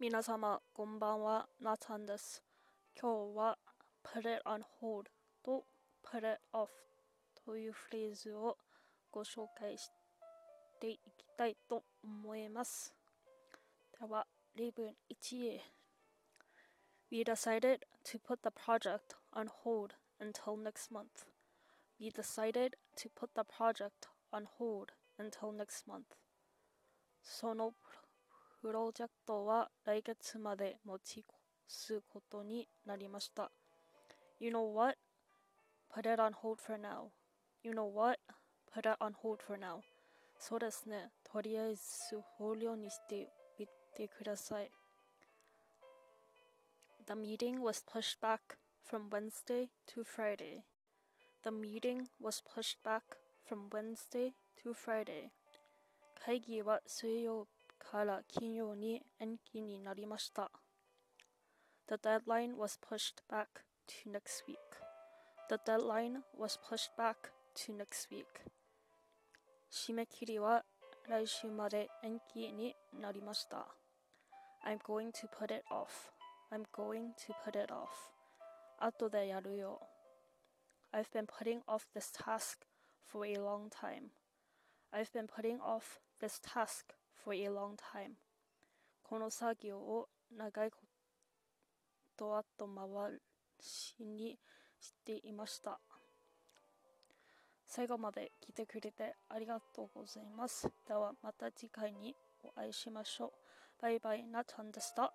皆様こんばんは、なつはんです。今日は put it on hold と put it off というフレーズをご紹介していきたいと思います。では、例文1 We decided to put the project on hold until next month. We decided to put the project on hold until next month. そのプロ ジェクトは来月まで持ち越すことになりました。You know what? Put it on hold for now. You know what? Put it on hold for now. そうですね。とりあえず保留にしておいてください。The meeting was pushed back from Wednesday to Friday. The meeting was pushed back from Wednesday to Friday. 会議は水曜 から金曜に延期になりました。The deadline was pushed back to next week. The deadline was pushed back to next week. 締め切りは来週まで延期になりました。I'm going to put it off. I'm going to put it off. 後でやるよ。I've been putting off this task for a long time. I've been putting off this task for a long time. この作業を長いこと後回しにしていました。最後まで来てくれてありがとうございます。ではまた次回にお会いしましょう。バイバイなちゃんでした。